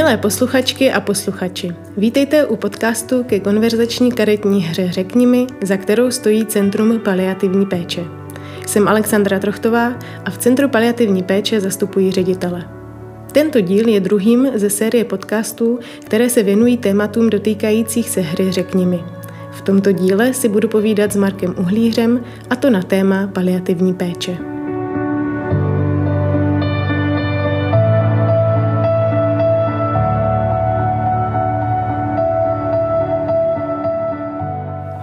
Milé posluchačky a posluchači, vítejte u podcastu ke konverzační karetní hře Řekni mi, za kterou stojí Centrum paliativní péče. Jsem Alexandra Trochtová a v Centru paliativní péče zastupují ředitele. Tento díl je druhým ze série podcastů, které se věnují tématům dotýkajících se hry Řekni mi. V tomto díle si budu povídat s Markem Uhlířem a to na téma paliativní péče.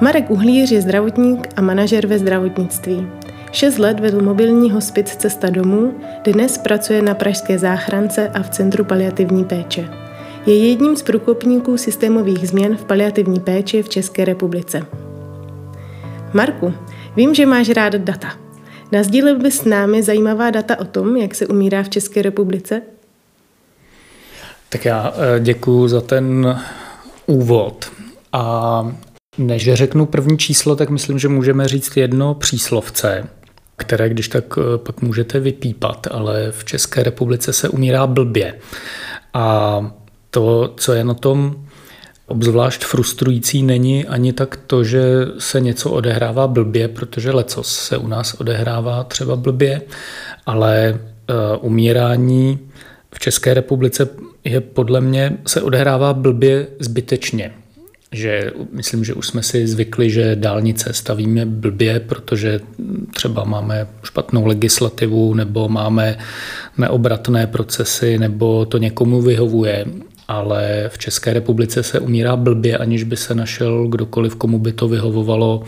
Marek Uhlíř je zdravotník a manažer ve zdravotnictví. Šest let vedl mobilní hospic Cesta domů, dnes pracuje na Pražské záchrance a v Centru paliativní péče. Je jedním z průkopníků systémových změn v paliativní péči v České republice. Marku, vím, že máš rád data. Nazdílil bys s námi zajímavá data o tom, jak se umírá v České republice? Tak já eh, děkuji za ten úvod. A než řeknu první číslo, tak myslím, že můžeme říct jedno příslovce, které když tak eh, pak můžete vypípat, ale v České republice se umírá blbě. A to, co je na tom obzvlášť frustrující, není ani tak to, že se něco odehrává blbě, protože lecos se u nás odehrává třeba blbě, ale uh, umírání v České republice je podle mě se odehrává blbě zbytečně že myslím, že už jsme si zvykli, že dálnice stavíme blbě, protože třeba máme špatnou legislativu nebo máme neobratné procesy nebo to někomu vyhovuje. Ale v České republice se umírá blbě, aniž by se našel kdokoliv, komu by to vyhovovalo,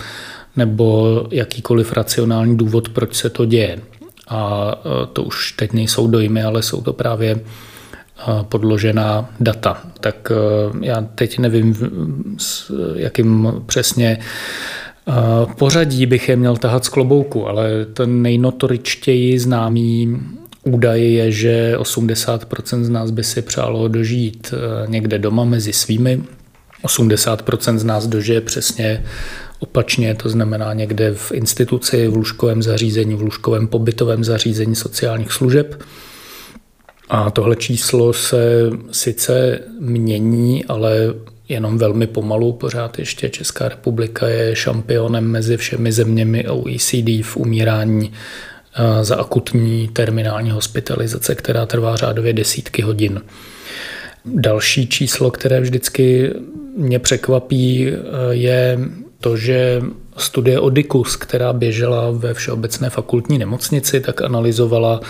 nebo jakýkoliv racionální důvod, proč se to děje. A to už teď nejsou dojmy, ale jsou to právě podložená data. Tak eh, já teď nevím, s jakým přesně eh, pořadí bych je měl tahat z klobouku, ale ten nejnotoričtěji známý údaj je, že 80% z nás by si přálo dožít eh, někde doma mezi svými. 80% z nás dožije přesně opačně, to znamená někde v instituci, v lůžkovém zařízení, v lůžkovém pobytovém zařízení sociálních služeb. A tohle číslo se sice mění, ale jenom velmi pomalu. Pořád ještě Česká republika je šampionem mezi všemi zeměmi OECD v umírání za akutní terminální hospitalizace, která trvá řádově desítky hodin. Další číslo, které vždycky mě překvapí, je to, že studie Odicus, která běžela ve Všeobecné fakultní nemocnici, tak analyzovala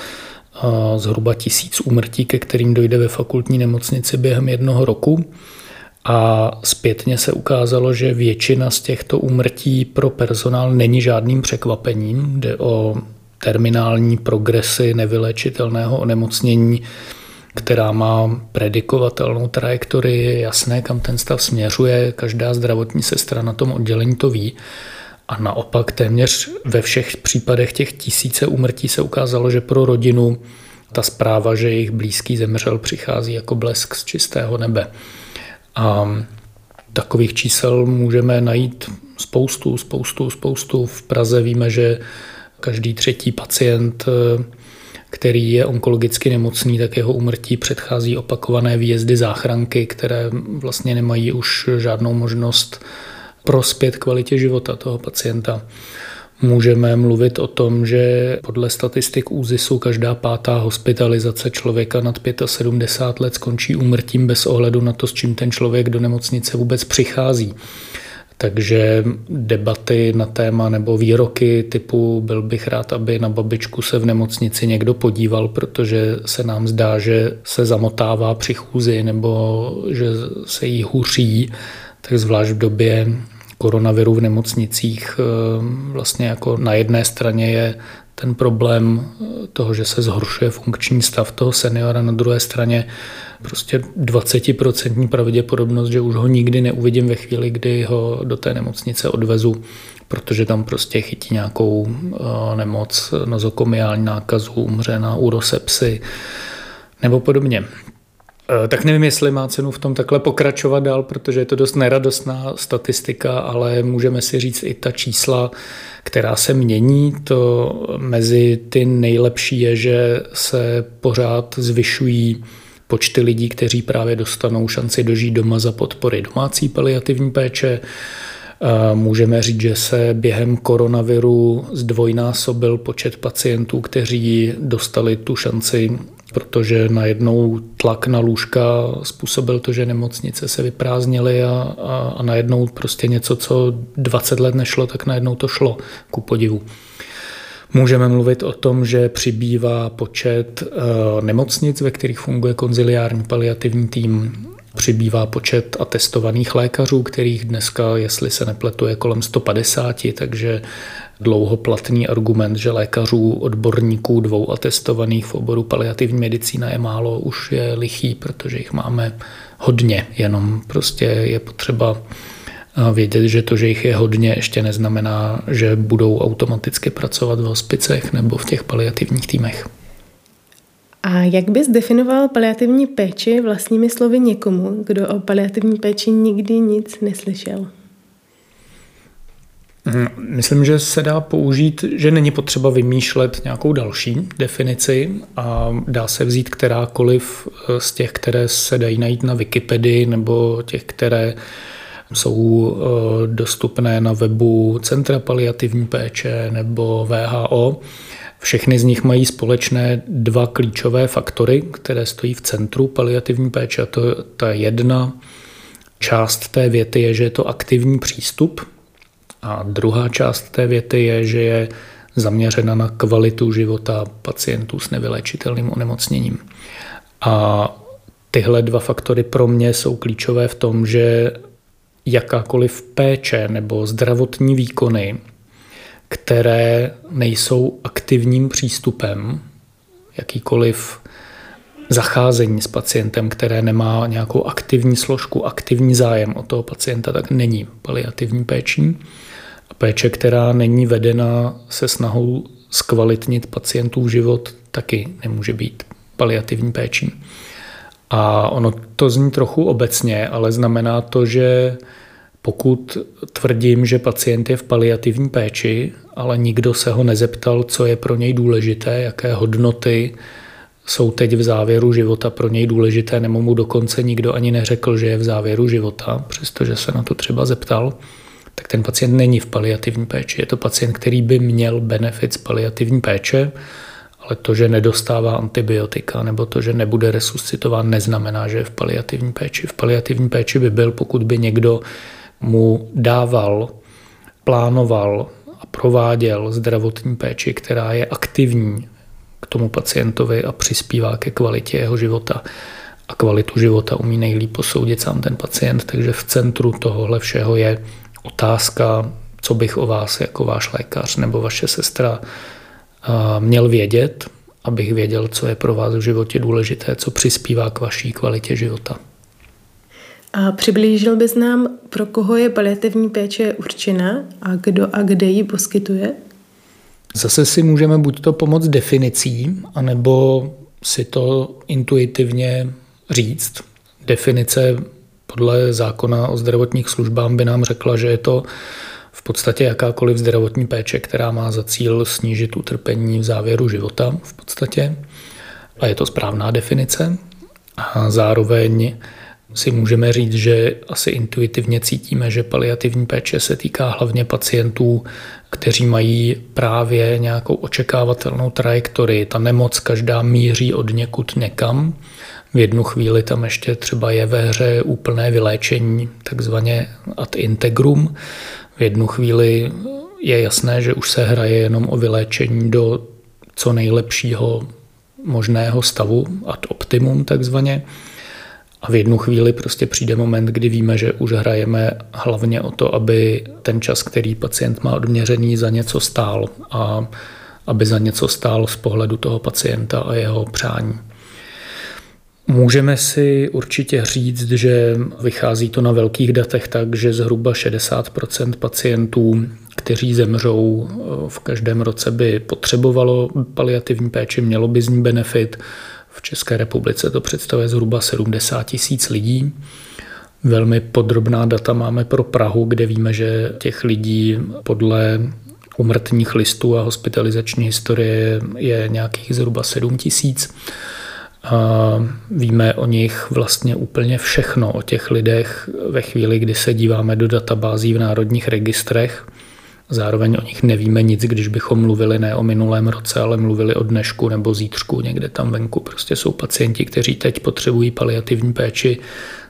zhruba tisíc úmrtí, ke kterým dojde ve fakultní nemocnici během jednoho roku. A zpětně se ukázalo, že většina z těchto úmrtí pro personál není žádným překvapením. Jde o terminální progresy nevylečitelného onemocnění, která má predikovatelnou trajektorii, je jasné, kam ten stav směřuje, každá zdravotní sestra na tom oddělení to ví. A naopak téměř ve všech případech těch tisíce úmrtí se ukázalo, že pro rodinu ta zpráva, že jejich blízký zemřel, přichází jako blesk z čistého nebe. A takových čísel můžeme najít spoustu, spoustu, spoustu. V Praze víme, že každý třetí pacient, který je onkologicky nemocný, tak jeho umrtí předchází opakované výjezdy záchranky, které vlastně nemají už žádnou možnost prospět kvalitě života toho pacienta. Můžeme mluvit o tom, že podle statistik ÚZISu každá pátá hospitalizace člověka nad 75 let skončí úmrtím bez ohledu na to, s čím ten člověk do nemocnice vůbec přichází. Takže debaty na téma nebo výroky typu byl bych rád, aby na babičku se v nemocnici někdo podíval, protože se nám zdá, že se zamotává při chůzi nebo že se jí huří, tak zvlášť v době koronaviru v nemocnicích eh, vlastně jako na jedné straně je ten problém eh, toho, že se zhoršuje funkční stav toho seniora, na druhé straně prostě 20% pravděpodobnost, že už ho nikdy neuvidím ve chvíli, kdy ho do té nemocnice odvezu, protože tam prostě chytí nějakou eh, nemoc, nozokomiální nákazu, umře na urosepsy nebo podobně. Eh, tak nevím, jestli má cenu v tom takhle pokračovat dál, protože je to dost neradostná statistika, ale můžeme si říct i ta čísla, která se mění. To mezi ty nejlepší je, že se pořád zvyšují počty lidí, kteří právě dostanou šanci dožít doma za podpory domácí paliativní péče. Můžeme říct, že se během koronaviru zdvojnásobil počet pacientů, kteří dostali tu šanci, protože najednou tlak na lůžka způsobil to, že nemocnice se vyprázdnily a, a, a najednou prostě něco, co 20 let nešlo, tak najednou to šlo, ku podivu. Můžeme mluvit o tom, že přibývá počet eh, nemocnic, ve kterých funguje konziliární paliativní tým. Přibývá počet atestovaných lékařů, kterých dneska, jestli se nepletu, je kolem 150, takže dlouhoplatný argument, že lékařů, odborníků, dvou atestovaných v oboru paliativní medicína je málo, už je lichý, protože jich máme hodně, jenom prostě je potřeba vědět, že to, že jich je hodně, ještě neznamená, že budou automaticky pracovat v hospicech nebo v těch paliativních týmech. A jak bys definoval paliativní péči vlastními slovy někomu, kdo o paliativní péči nikdy nic neslyšel? Mhm, myslím, že se dá použít, že není potřeba vymýšlet nějakou další definici a dá se vzít kterákoliv z těch, které se dají najít na Wikipedii nebo těch, které jsou eh, dostupné na webu Centra paliativní péče nebo VHO. Všechny z nich mají společné dva klíčové faktory, které stojí v centru paliativní péče. A to ta jedna část té věty je, že je to aktivní přístup a druhá část té věty je, že je zaměřena na kvalitu života pacientů s nevylečitelným onemocněním. A tyhle dva faktory pro mě jsou klíčové v tom, že jakákoliv péče nebo zdravotní výkony, které nejsou aktivním přístupem, jakýkoliv zacházení s pacientem, které nemá nějakou aktivní složku, aktivní zájem o toho pacienta, tak není paliativní péčí. A péče, která není vedena se snahou zkvalitnit pacientův život, taky nemůže být paliativní péčí. A ono to zní trochu obecně, ale znamená to, že pokud tvrdím, že pacient je v paliativní péči, ale nikdo se ho nezeptal, co je pro něj důležité, jaké hodnoty jsou teď v závěru života pro něj důležité, nebo mu dokonce nikdo ani neřekl, že je v závěru života, přestože se na to třeba zeptal, tak ten pacient není v paliativní péči. Je to pacient, který by měl benefit z paliativní péče, ale to, že nedostává antibiotika nebo to, že nebude resuscitován, neznamená, že je v paliativní péči. V paliativní péči by byl, pokud by někdo mu dával, plánoval a prováděl zdravotní péči, která je aktivní k tomu pacientovi a přispívá ke kvalitě jeho života. A kvalitu života umí nejlíp posoudit sám ten pacient, takže v centru tohohle všeho je otázka, co bych o vás jako váš lékař nebo vaše sestra měl vědět, abych věděl, co je pro vás v životě důležité, co přispívá k vaší kvalitě života. A přiblížil bys nám, pro koho je paliativní péče určena a kdo a kde ji poskytuje? Zase si můžeme buď to pomoct definicí, anebo si to intuitivně říct. Definice podle zákona o zdravotních službách by nám řekla, že je to v podstatě jakákoliv zdravotní péče, která má za cíl snížit utrpení v závěru života v podstatě. A je to správná definice. A zároveň si můžeme říct, že asi intuitivně cítíme, že paliativní péče se týká hlavně pacientů, kteří mají právě nějakou očekávatelnou trajektorii. Ta nemoc každá míří od někud někam. V jednu chvíli tam ještě třeba je ve hře úplné vyléčení, takzvaně ad integrum. V jednu chvíli je jasné, že už se hraje jenom o vyléčení do co nejlepšího možného stavu, ad optimum takzvaně. A v jednu chvíli prostě přijde moment, kdy víme, že už hrajeme hlavně o to, aby ten čas, který pacient má odměřený, za něco stál a aby za něco stál z pohledu toho pacienta a jeho přání. Můžeme si určitě říct, že vychází to na velkých datech tak, že zhruba 60% pacientů, kteří zemřou v každém roce, by potřebovalo paliativní péči, mělo by z ní benefit. V České republice to představuje zhruba 70 tisíc lidí. Velmi podrobná data máme pro Prahu, kde víme, že těch lidí podle umrtních listů a hospitalizační historie je nějakých zhruba 7 tisíc. A víme o nich vlastně úplně všechno, o těch lidech ve chvíli, kdy se díváme do databází v národních registrech. Zároveň o nich nevíme nic, když bychom mluvili ne o minulém roce, ale mluvili o dnešku nebo zítřku, někde tam venku. Prostě jsou pacienti, kteří teď potřebují paliativní péči,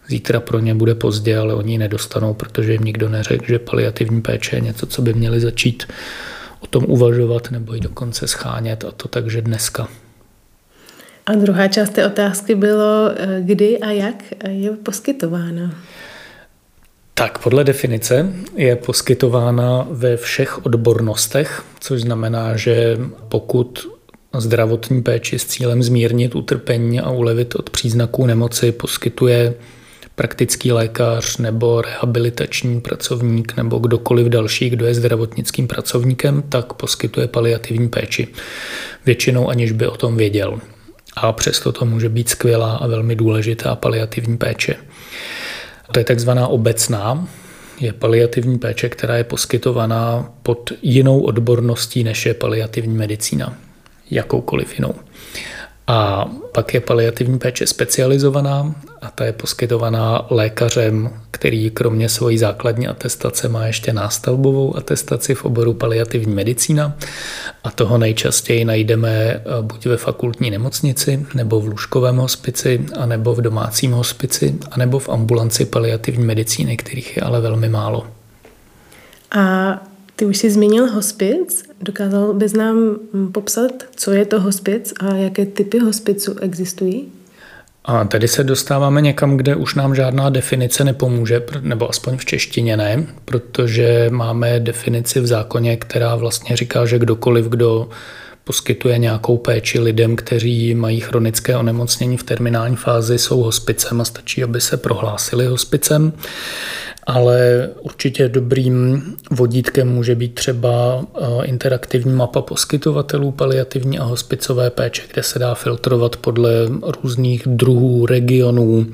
zítra pro ně bude pozdě, ale oni ji nedostanou, protože jim nikdo neřekl, že paliativní péče je něco, co by měli začít o tom uvažovat nebo i dokonce schánět a to takže dneska. A druhá část té otázky bylo, eh, kdy a jak je poskytována. Tak podle definice je poskytována ve všech odbornostech, což znamená, že pokud zdravotní péči s cílem zmírnit utrpení a ulevit od příznaků nemoci poskytuje praktický lékař nebo rehabilitační pracovník nebo kdokoliv další, kdo je zdravotnickým pracovníkem, tak poskytuje paliativní péči. Většinou aniž by o tom věděl. A přesto to může být skvělá a velmi důležitá paliativní péče. To je takzvaná obecná, je paliativní péče, která je poskytovaná pod jinou odborností, než je paliativní medicína. Jakoukoliv jinou. A pak je paliativní péče specializovaná a ta je poskytovaná lékařem, který kromě svojí základní atestace má ještě nástavbovou atestaci v oboru paliativní medicína a toho nejčastěji najdeme eh, buď ve fakultní nemocnici, nebo v lůžkovém hospici, anebo v domácím hospici, anebo v ambulanci paliativní medicíny, kterých je ale velmi málo. A ty už jsi zmínil hospic. Dokázal bys nám mm, popsat, co je to hospic a jaké typy hospiců existují? A tady se dostáváme někam, kde už nám žádná definice nepomůže, nebo aspoň v češtině ne, protože máme definici v zákoně, která vlastně říká, že kdokoliv, kdo poskytuje nějakou péči lidem, kteří mají chronické onemocnění v terminální fázi, jsou hospicem a stačí, aby se prohlásili hospicem. Ale určitě dobrým vodítkem může být třeba eh, interaktivní mapa poskytovatelů paliativní a hospicové péče, kde se dá filtrovat podle různých druhů, regionů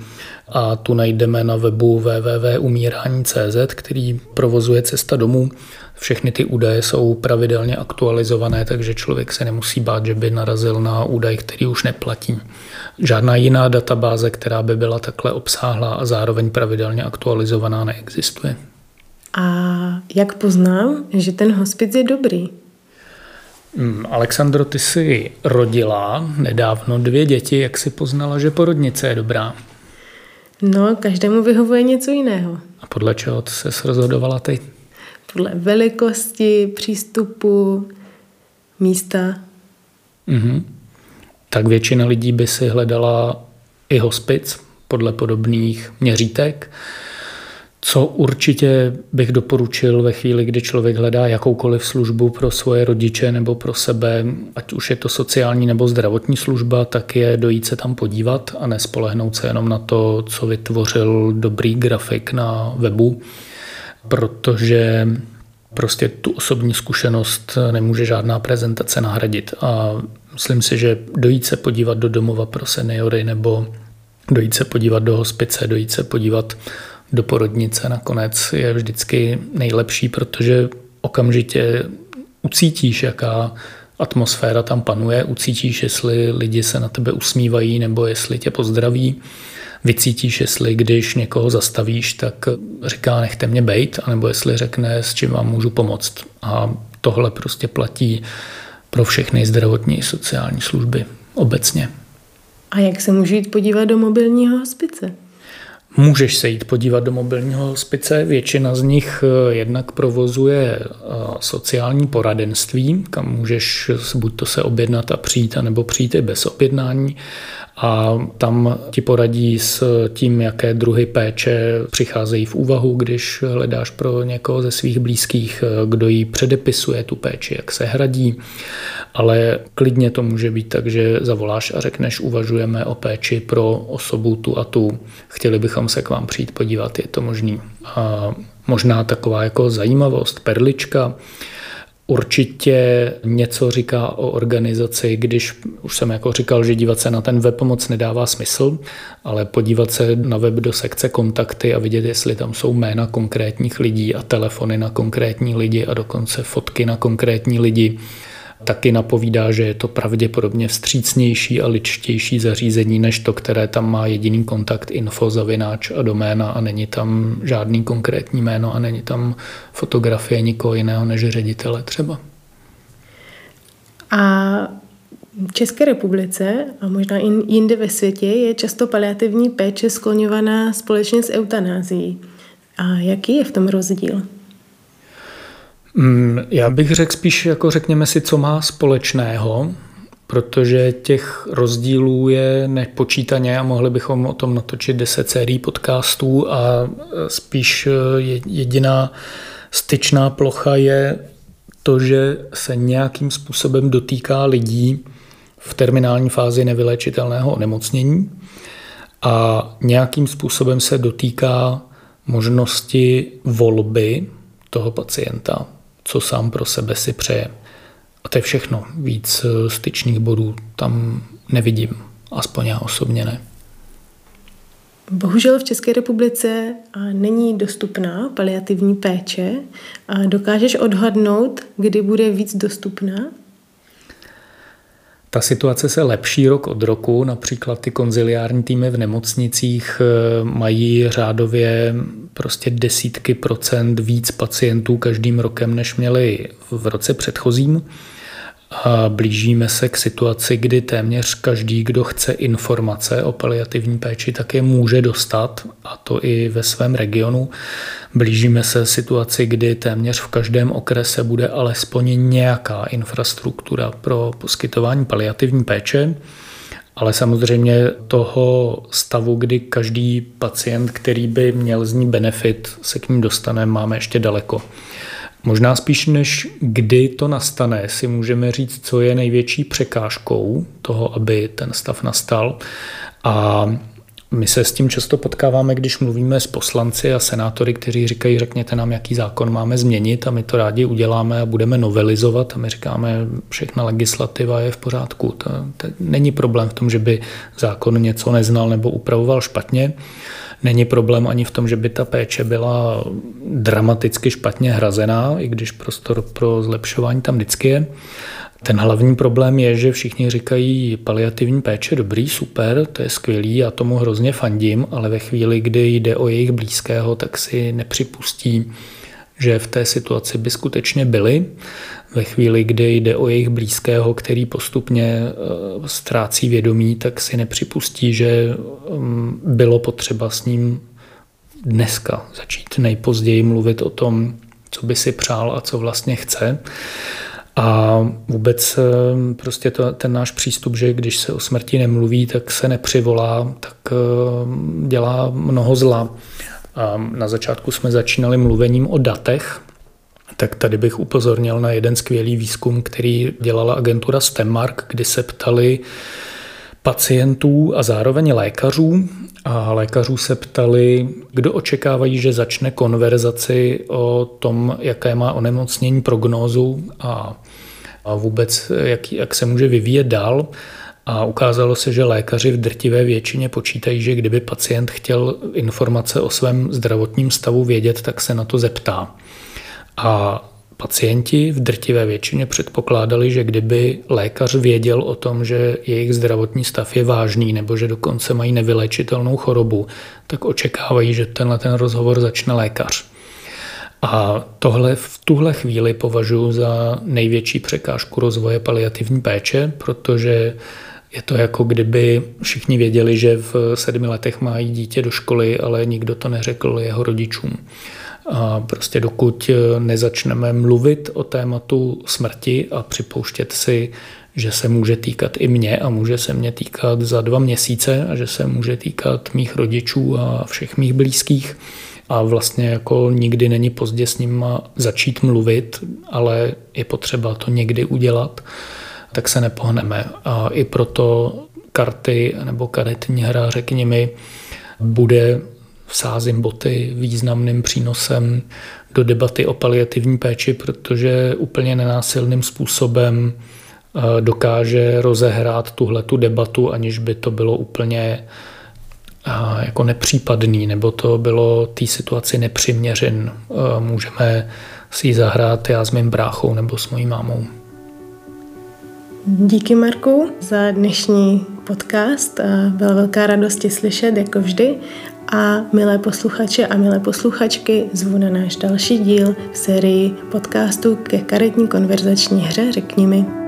a tu najdeme na webu www.umírání.cz, který provozuje Cesta domů. Všechny ty údaje jsou pravidelně aktualizované, takže člověk se nemusí bát, že by narazil na údaj, který už neplatí. Žádná jiná databáze, která by byla takhle obsáhlá a zároveň pravidelně aktualizovaná, neexistuje. A jak poznám, že ten hospic je dobrý? Hmm, Alexandro, ty jsi rodila nedávno dvě děti. Jak si poznala, že porodnice je dobrá? No, každému vyhovuje něco jiného. A podle čeho se rozhodovala ty? Podle velikosti, přístupu, místa. Mm-hmm tak většina lidí by si hledala i hospic podle podobných měřítek. Co určitě bych doporučil ve chvíli, kdy člověk hledá jakoukoliv službu pro svoje rodiče nebo pro sebe, ať už je to sociální nebo zdravotní služba, tak je dojít se tam podívat a nespolehnout se jenom na to, co vytvořil dobrý grafik na webu, protože prostě tu osobní zkušenost nemůže žádná prezentace nahradit. A myslím si, že dojít se podívat do domova pro seniory nebo dojít se podívat do hospice, dojít se podívat do porodnice nakonec je vždycky nejlepší, protože okamžitě ucítíš, jaká atmosféra tam panuje, ucítíš, jestli lidi se na tebe usmívají nebo jestli tě pozdraví vycítíš, jestli když někoho zastavíš, tak říká nechte mě bejt, anebo jestli řekne, s čím vám můžu pomoct. A tohle prostě platí pro všechny zdravotní sociální služby obecně. A jak se můžu jít podívat do mobilního hospice? Můžeš se jít podívat do mobilního hospice. Většina z nich eh, jednak provozuje eh, sociální poradenství, kam můžeš buď to se objednat a přijít, anebo přijít i bez objednání a tam ti poradí s tím, jaké druhy péče přicházejí v úvahu, když hledáš pro někoho ze svých blízkých, kdo jí předepisuje tu péči, jak se hradí, ale klidně to může být tak, že zavoláš a řekneš, uvažujeme o péči pro osobu tu a tu, chtěli bychom se k vám přijít podívat, je to možný. A možná taková jako zajímavost, perlička, Určitě něco říká o organizaci, když už jsem jako říkal, že dívat se na ten web moc nedává smysl, ale podívat se na web do sekce kontakty a vidět, jestli tam jsou jména konkrétních lidí a telefony na konkrétní lidi a dokonce fotky na konkrétní lidi taky napovídá, že je to pravděpodobně vstřícnější a ličtější zařízení než to, které tam má jediný kontakt info, zavináč a doména a není tam žádný konkrétní jméno a není tam fotografie nikoho jiného než ředitele třeba. A v České republice a možná i jinde ve světě je často paliativní péče skloňovaná společně s eutanázií. A jaký je v tom rozdíl? Mm, já bych řekl spíš, jako řekněme si, co má společného, protože těch rozdílů je nepočítaně a mohli bychom o tom natočit 10 sérií podcastů a spíš jediná styčná plocha je to, že se nějakým způsobem dotýká lidí v terminální fázi nevylečitelného onemocnění a nějakým způsobem se dotýká možnosti volby toho pacienta, co sám pro sebe si přeje. A to je všechno. Víc eh, styčných bodů tam nevidím. Aspoň já osobně ne. Bohužel v České republice není dostupná paliativní péče. Dokážeš odhadnout, kdy bude víc dostupná? Ta situace se lepší rok od roku, například ty konziliární týmy v nemocnicích eh, mají řádově prostě desítky procent víc pacientů každým rokem, než měli v roce předchozím. A blížíme se k situaci, kdy téměř každý, kdo chce informace o paliativní péči, tak je může dostat, a to i ve svém regionu. Blížíme se situaci, kdy téměř v každém okrese bude alespoň nějaká infrastruktura pro poskytování paliativní péče. Ale samozřejmě toho stavu, kdy každý pacient, který by měl z ní benefit, se k ním dostane, máme ještě daleko. Možná spíš než kdy to nastane, si můžeme říct, co je největší překážkou toho, aby ten stav nastal. A my se s tím často potkáváme, když mluvíme s poslanci a senátory, kteří říkají, řekněte nám, jaký zákon máme změnit a my to rádi uděláme a budeme novelizovat a my říkáme, všechna legislativa je v pořádku. To, to není problém v tom, že by zákon něco neznal nebo upravoval špatně. Není problém ani v tom, že by ta péče byla dramaticky špatně hrazená, i když prostor pro zlepšování tam vždycky je. Ten hlavní problém je, že všichni říkají paliativní péče dobrý, super, to je skvělý, já tomu hrozně fandím, ale ve chvíli, kdy jde o jejich blízkého, tak si nepřipustí, že v té situaci by skutečně byli. Ve chvíli, kdy jde o jejich blízkého, který postupně eh, ztrácí vědomí, tak si nepřipustí, že mm, bylo potřeba s ním dneska začít nejpozději mluvit o tom, co by si přál a co vlastně chce. A vůbec eh, prostě to, ten náš přístup, že když se o smrti nemluví, tak se nepřivolá, tak eh, dělá mnoho zla. Na začátku jsme začínali mluvením o datech, tak tady bych upozornil na jeden skvělý výzkum, který dělala agentura Stemmark, kdy se ptali pacientů a zároveň lékařů. A lékařů se ptali, kdo očekávají, že začne konverzaci o tom, jaké má onemocnění prognózu a, a vůbec jak, jak se může vyvíjet dál. A ukázalo se, že lékaři v drtivé většině počítají, že kdyby pacient chtěl informace o svém zdravotním stavu vědět, tak se na to zeptá. A pacienti v drtivé většině předpokládali, že kdyby lékař věděl o tom, že jejich zdravotní stav je vážný nebo že dokonce mají nevylečitelnou chorobu, tak očekávají, že tenhle ten rozhovor začne lékař. A tohle v tuhle chvíli považuji za největší překážku rozvoje paliativní péče, protože je to jako kdyby všichni věděli, že v sedmi letech mají dítě do školy, ale nikdo to neřekl jeho rodičům. A prostě dokud nezačneme mluvit o tématu smrti a připouštět si, že se může týkat i mě a může se mě týkat za dva měsíce a že se může týkat mých rodičů a všech mých blízkých, a vlastně jako nikdy není pozdě s ním začít mluvit, ale je potřeba to někdy udělat, tak se nepohneme. A i proto karty nebo karetní hra, řekněme, bude sázím boty významným přínosem do debaty o paliativní péči, protože úplně nenásilným způsobem eh, dokáže rozehrát tuhle tu debatu, aniž by to bylo úplně eh, jako nepřípadný, nebo to bylo té situaci nepřiměřen. Eh, můžeme si ji zahrát já s mým bráchou nebo s mojí mámou. Díky Marku za dnešní podcast. Byla velká radost tě slyšet, jako vždy. A milé posluchače a milé posluchačky zvu na náš další díl v sérii podcastů ke karetní konverzační hře Řekni mi.